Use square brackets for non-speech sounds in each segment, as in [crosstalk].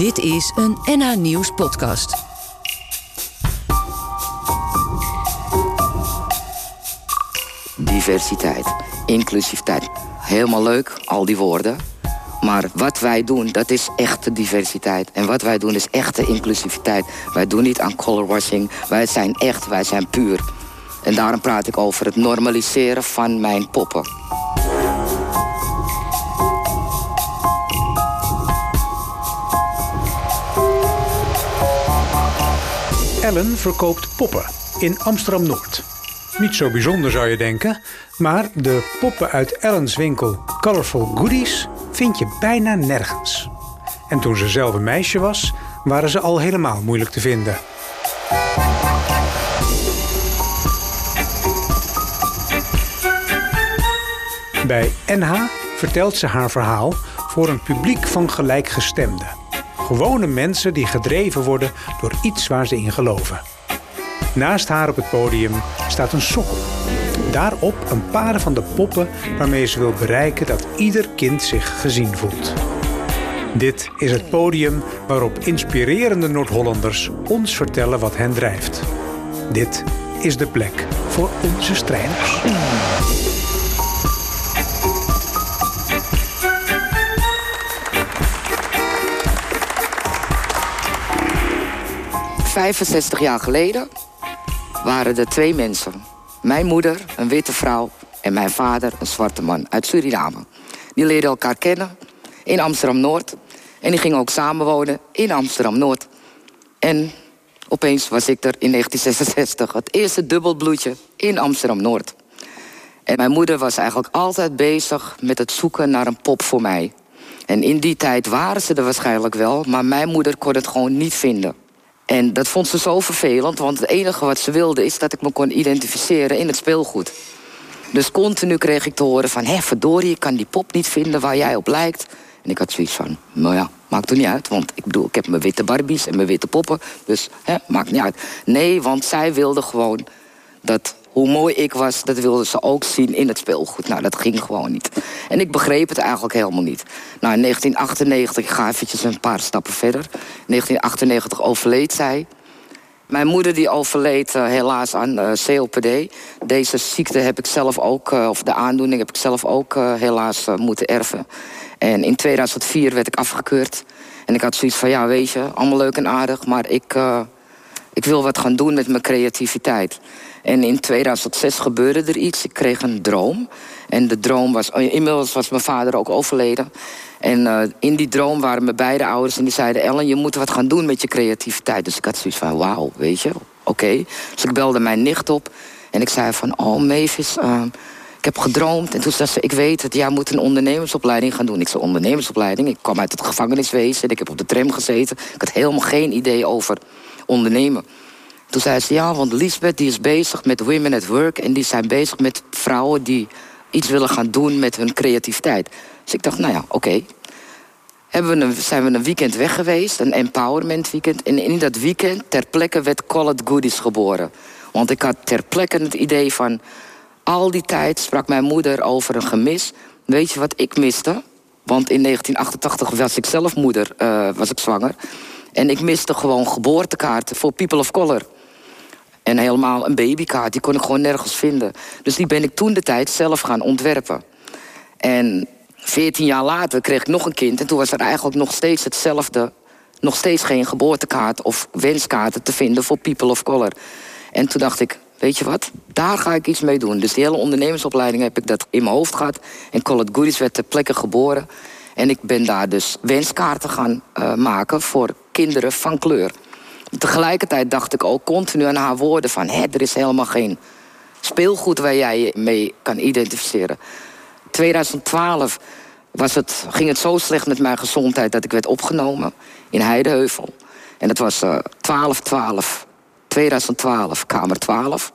Dit is een NH Nieuws podcast. Diversiteit, inclusiviteit. Helemaal leuk, al die woorden. Maar wat wij doen, dat is echte diversiteit. En wat wij doen is echte inclusiviteit. Wij doen niet aan colorwashing. Wij zijn echt, wij zijn puur. En daarom praat ik over het normaliseren van mijn poppen. Ellen verkoopt poppen in Amsterdam-Noord. Niet zo bijzonder zou je denken, maar de poppen uit Ellens winkel Colorful Goodies vind je bijna nergens. En toen ze zelf een meisje was, waren ze al helemaal moeilijk te vinden. Bij NH vertelt ze haar verhaal voor een publiek van gelijkgestemden. Gewone mensen die gedreven worden door iets waar ze in geloven. Naast haar op het podium staat een sokkel. Daarop een paar van de poppen waarmee ze wil bereiken dat ieder kind zich gezien voelt. Dit is het podium waarop inspirerende Noord-Hollanders ons vertellen wat hen drijft. Dit is de plek voor onze strijders. 65 jaar geleden waren er twee mensen. Mijn moeder, een witte vrouw, en mijn vader, een zwarte man uit Suriname. Die leerden elkaar kennen in Amsterdam-Noord. En die gingen ook samenwonen in Amsterdam-Noord. En opeens was ik er in 1966, het eerste dubbelbloedje in Amsterdam-Noord. En mijn moeder was eigenlijk altijd bezig met het zoeken naar een pop voor mij. En in die tijd waren ze er waarschijnlijk wel, maar mijn moeder kon het gewoon niet vinden. En dat vond ze zo vervelend, want het enige wat ze wilde is dat ik me kon identificeren in het speelgoed. Dus continu kreeg ik te horen van, hé verdorie, ik kan die pop niet vinden waar jij op lijkt. En ik had zoiets van, nou ja, maakt er niet uit. Want ik bedoel, ik heb mijn witte Barbies en mijn witte poppen. Dus hè, maakt niet uit. Nee, want zij wilde gewoon dat hoe mooi ik was, dat wilden ze ook zien in het speelgoed. Nou, dat ging gewoon niet. En ik begreep het eigenlijk helemaal niet. Nou, in 1998, ik ga eventjes een paar stappen verder. In 1998 overleed zij. Mijn moeder die overleed uh, helaas aan uh, COPD. Deze ziekte heb ik zelf ook, uh, of de aandoening heb ik zelf ook helaas moeten erven. En in 2004 werd ik afgekeurd. En ik had zoiets van, ja weet je, allemaal leuk en aardig... maar ik, ik wil wat gaan doen met mijn creativiteit. En in 2006 gebeurde er iets. Ik kreeg een droom. En de droom was... Oh, inmiddels was mijn vader ook overleden. En uh, in die droom waren mijn beide ouders en die zeiden... Ellen, je moet wat gaan doen met je creativiteit. Dus ik had zoiets van, wauw, weet je, oké. Dus ik belde mijn nicht op. En ik zei van, oh Mavis, uh, ik heb gedroomd. En toen zei ze, ik weet het, jij moet een ondernemersopleiding gaan doen. Ik zei, ondernemersopleiding? Ik kwam uit het gevangeniswezen. Ik heb op de tram gezeten. Ik had helemaal geen idee over ondernemen. Toen zei ze, ja, want Lisbeth die is bezig met Women at Work... en die zijn bezig met vrouwen die iets willen gaan doen met hun creativiteit. Dus ik dacht, nou ja, oké. Okay. zijn we een weekend weg geweest, een empowerment weekend. En in dat weekend ter plekke werd Call It Goodies geboren. Want ik had ter plekke het idee van... al die tijd sprak mijn moeder over een gemis. Weet je wat ik miste? Want in 1988 was ik zelf moeder, uh, was ik zwanger. En ik miste gewoon geboortekaarten voor people of color. En helemaal een babykaart, die kon ik gewoon nergens vinden. Dus die ben ik toen de tijd zelf gaan ontwerpen. En veertien jaar later kreeg ik nog een kind. En toen was er eigenlijk nog steeds hetzelfde. Nog steeds geen geboortekaart of wenskaarten te vinden voor people of color. En toen dacht ik, weet je wat, daar ga ik iets mee doen. Dus die hele ondernemersopleiding heb ik dat in mijn hoofd gehad. En Call It Goodies werd ter plekke geboren. En ik ben daar dus wenskaarten gaan uh, maken voor kinderen van kleur. Tegelijkertijd dacht ik ook continu aan haar woorden van... Hé, er is helemaal geen speelgoed waar jij je mee kan identificeren. 2012 was het, ging het zo slecht met mijn gezondheid... dat ik werd opgenomen in Heideheuvel. En dat was uh, 12, 12, 2012, kamer 12.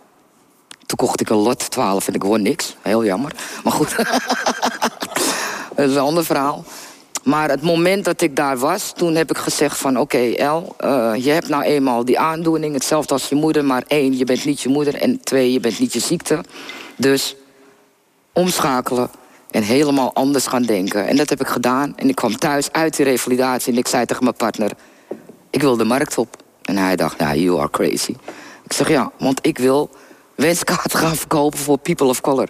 Toen kocht ik een lot 12 en ik won niks. Heel jammer. Maar goed, [laughs] dat is een ander verhaal. Maar het moment dat ik daar was, toen heb ik gezegd van... oké, El, uh, je hebt nou eenmaal die aandoening, hetzelfde als je moeder... maar één, je bent niet je moeder en twee, je bent niet je ziekte. Dus omschakelen En helemaal anders gaan denken. En dat heb ik gedaan. En ik kwam thuis uit die revalidatie en ik zei tegen mijn partner... ik wil de markt op. En hij dacht, nou, you are crazy. Ik zeg, ja, want ik wil wenskaarten gaan verkopen voor people of color.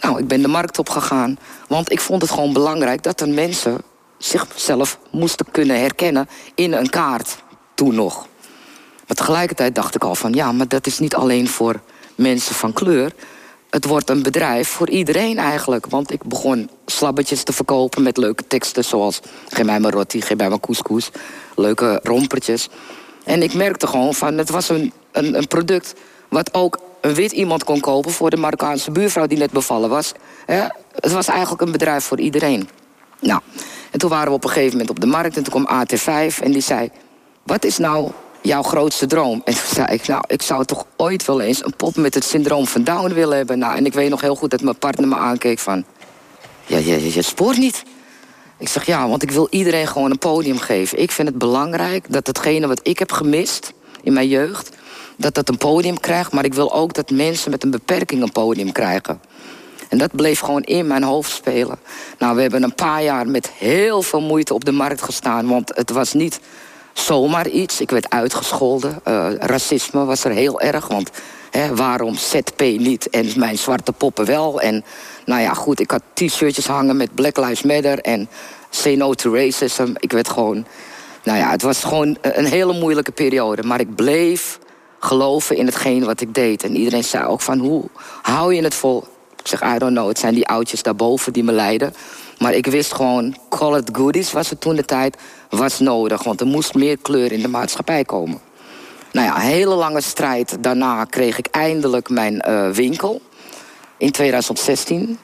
Nou, ik ben de markt op gegaan. Want ik vond het gewoon belangrijk dat er mensen zichzelf moesten kunnen herkennen in een kaart. Toen nog. Maar tegelijkertijd dacht ik al van, ja, maar dat is niet alleen voor mensen van kleur het wordt een bedrijf voor iedereen eigenlijk. Want ik begon slabbetjes te verkopen met leuke teksten... zoals geef mij mijn roti, geef mij mijn couscous. Leuke rompertjes. En ik merkte gewoon van, het was een, een, een product... wat ook een wit iemand kon kopen voor de Marokkaanse buurvrouw die net bevallen was. Het was eigenlijk een bedrijf voor iedereen. Nou, en toen waren we op een gegeven moment op de markt en toen kwam AT5 en die zei... wat is nou jouw grootste droom? En toen zei ik, nou, ik zou toch ooit wel eens een pop met het syndroom van Down willen hebben. Nou, en ik weet nog heel goed dat mijn partner me aankeek van... Ja, je, je spoort niet. Ik zeg, ja, want ik wil iedereen gewoon een podium geven. Ik vind het belangrijk dat hetgene wat ik heb gemist in mijn jeugd... dat dat een podium krijgt, maar ik wil ook dat mensen met een beperking een podium krijgen. En dat bleef gewoon in mijn hoofd spelen. Nou, we hebben een paar jaar met heel veel moeite op de markt gestaan... want het was niet zomaar iets. Ik werd uitgescholden. Uh, racisme was er heel erg, want hè, waarom ZP niet en mijn zwarte poppen wel? En nou ja, goed, ik had t-shirtjes hangen met Black Lives Matter en Say No to Racism. Ik werd gewoon... Nou ja, het was gewoon een hele moeilijke periode. Maar ik bleef geloven in hetgeen wat ik deed. En iedereen zei ook van, hoe hou je het vol? Ik zeg, I don't know, het zijn die oudjes daarboven die me leiden. Maar ik wist gewoon, call it goodies was het toen de tijd, was nodig. Want er moest meer kleur in de maatschappij komen. Nou ja, hele lange strijd. Daarna kreeg ik eindelijk mijn uh, winkel. In 2016.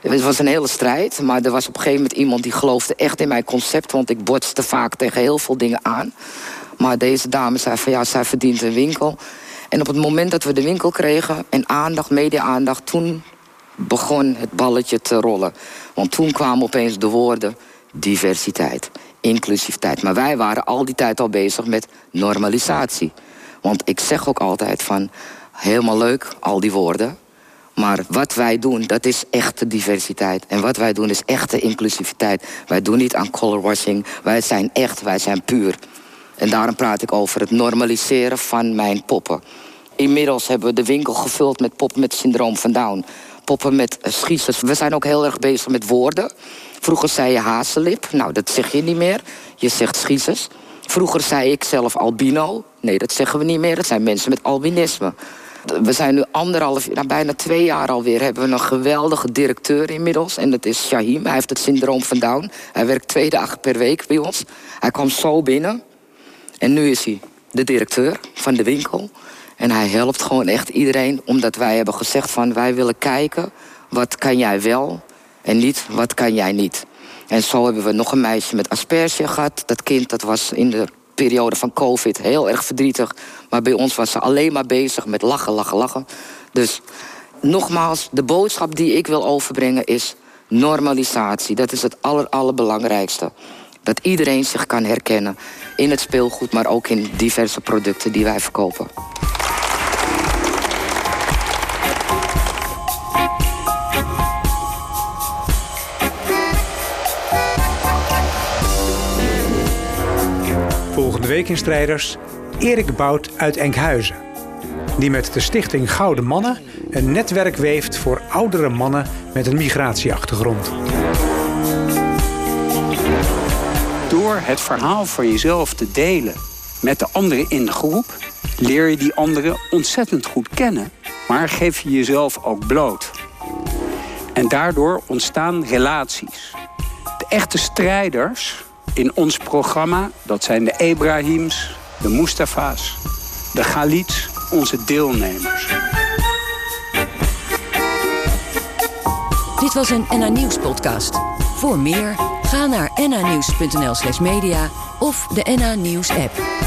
Het was een hele strijd, maar er was op een gegeven moment iemand die geloofde echt in mijn concept. Want ik botste vaak tegen heel veel dingen aan. Maar deze dame zei van ja, zij verdient een winkel. En op het moment dat we de winkel kregen en aandacht, media-aandacht, toen begon het balletje te rollen. Want toen kwamen opeens de woorden diversiteit, inclusiviteit. Maar wij waren al die tijd al bezig met normalisatie. Want ik zeg ook altijd van, helemaal leuk, al die woorden. Maar wat wij doen, dat is echte diversiteit. En wat wij doen is echte inclusiviteit. Wij doen niet aan colorwashing. Wij zijn echt, wij zijn puur. En daarom praat ik over het normaliseren van mijn poppen. Inmiddels hebben we de winkel gevuld met poppen met syndroom van Down poppen met schiezers. We zijn ook heel erg bezig met woorden. Vroeger zei je hazenlip. Nou, dat zeg je niet meer. Je zegt schiezers. Vroeger zei ik zelf albino. Nee, dat zeggen we niet meer. Dat zijn mensen met albinisme. We zijn nu anderhalf, nou, bijna twee jaar alweer... hebben we een geweldige directeur inmiddels. En dat is Shahim. Hij heeft het syndroom van Down. Hij werkt twee dagen per week bij ons. Hij kwam zo binnen. En nu is hij de directeur van de winkel. En hij helpt gewoon echt iedereen, omdat wij hebben gezegd van wij willen kijken wat kan jij wel en niet wat kan jij niet. En zo hebben we nog een meisje met asperge gehad. Dat kind dat was in de periode van COVID heel erg verdrietig. Maar bij ons was ze alleen maar bezig met lachen, lachen, lachen. Dus nogmaals, de boodschap die ik wil overbrengen is normalisatie. Dat is het aller, allerbelangrijkste. Dat iedereen zich kan herkennen in het speelgoed, maar ook in diverse producten die wij verkopen. Volgende week in Strijders Erik Bout uit Enkhuizen. Die met de stichting Gouden Mannen een netwerk weeft voor oudere mannen met een migratieachtergrond. Het verhaal van jezelf te delen met de anderen in de groep, leer je die anderen ontzettend goed kennen, maar geef je jezelf ook bloot. En daardoor ontstaan relaties. De echte strijders in ons programma, dat zijn de Ebrahims, de Mustafa's, de Khalids, onze deelnemers. Dit was een NA Nieuws podcast. Voor meer, ga naar nanieuws.nl slash media of de NA Nieuws app.